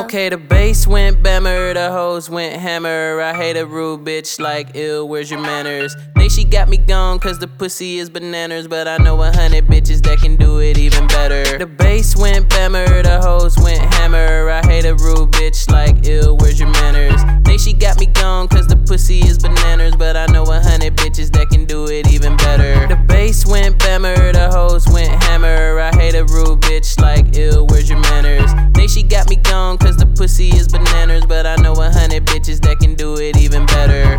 Okay, the bass went bammer, the hoes went hammer. I hate a rude bitch like ill, where's your manners? Think she got me gone cause the pussy is bananas, but I know a hundred bitches that can do it even better. The bass went bammer, she got me gone cause the pussy is bananas, but I know a hundred bitches that can do it even better.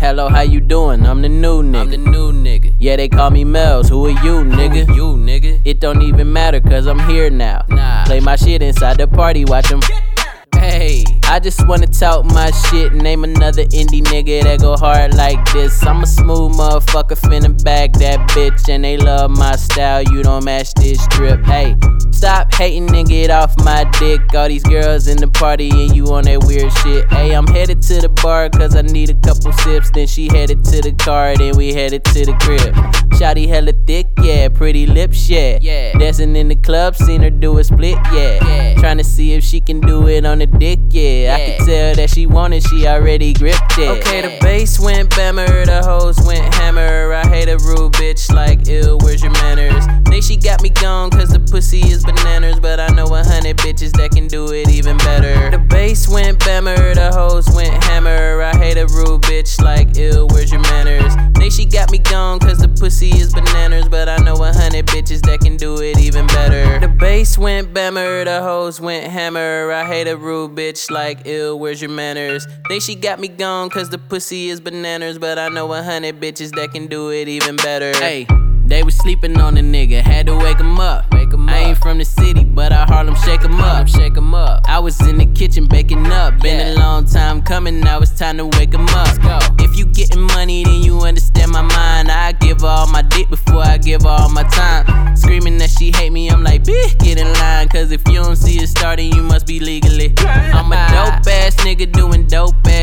Hello, how you doing? I'm the new nigga. I'm the new nigga. Yeah, they call me Mellz. Who are you, nigga? You, nigga. It don't even matter cause I'm here now. Nah. Play my shit inside the party, watch them. Hey, I just wanna talk my shit. Name another indie nigga that go hard like this. I'm a smooth motherfucker, finna bag that bitch. And they love my style, you don't match this drip. Hey, stop hating and get off my dick. All these girls in the party and you on that weird shit. Hey, I'm headed to the bar cause I need a couple sips. Then she headed to the car, then we headed to the crib. Shotty hella thick, yeah, pretty lips, yeah. yeah. Dancing in the club, seen her do a split, yeah. yeah. Trying to see if she can do it on the dick, yeah. yeah. I can tell that she wanted, she already gripped it. Okay, the bass went bammer, the hoes went hammer. I hate a rude bitch like ill, where's your manners? Think she got me gone cause pussy is bananas, but I know a hundred bitches that can do it even better. The bass went bammer, the hoes went hammer. I hate a rude bitch like ill, where's your manners? Think she got me gone cause the pussy is bananas, but I know a hundred bitches that can do it even better. The bass went bammer, the hoes went hammer. I hate a rude bitch like ill, where's your manners? Think she got me gone cause the pussy is bananas, but I know a hundred bitches that can do it even better. Hey. They was sleeping on the nigga, had to wake him up. Was in the kitchen baking up. Been yeah. a long time coming, now it's time to wake him up. Go. If you getting money, then you understand my mind. I give all my dick before I give all my time. Screaming that she hate me, I'm like, bitch, get in line. Cause if you don't see it starting, you must be legally. I'm a dope ass nigga doing dope ass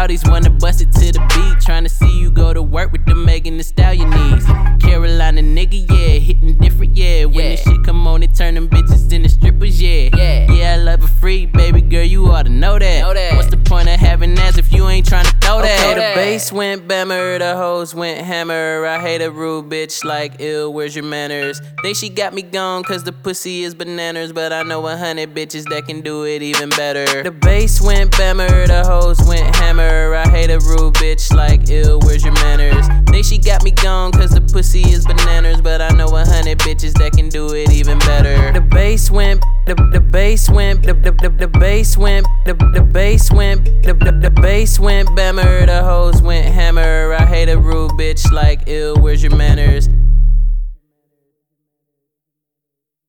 shouties wanna bust it to the beat. Trying to see you go to work with the Megan Thee Stallion knees. Carolina nigga, yeah, hitting different, yeah. When yeah. this shit come on, it turn them bitches into strippers, yeah. Yeah, yeah I love a free, baby girl, you ought to know that. know that. What's the point of having ass if you ain't trying to throw that? Okay, the bass went bammer, the hoes went hammer. I hate a rude bitch like ill, where's your manners? Think she got me gone cause the pussy is bananas, but I know a hundred bitches that can do it even better. The bass went bammer, the hoes rude bitch like ill, where's your manners? Think she got me gone cause the pussy is bananas, but I know a hundred bitches that can do it even better. The bass went, the, the bass went, the, the, the, the bass went, the, the bass went, the, the, the bass went bammer, the hoes went hammer. I hate a rude bitch like ill, where's your manners?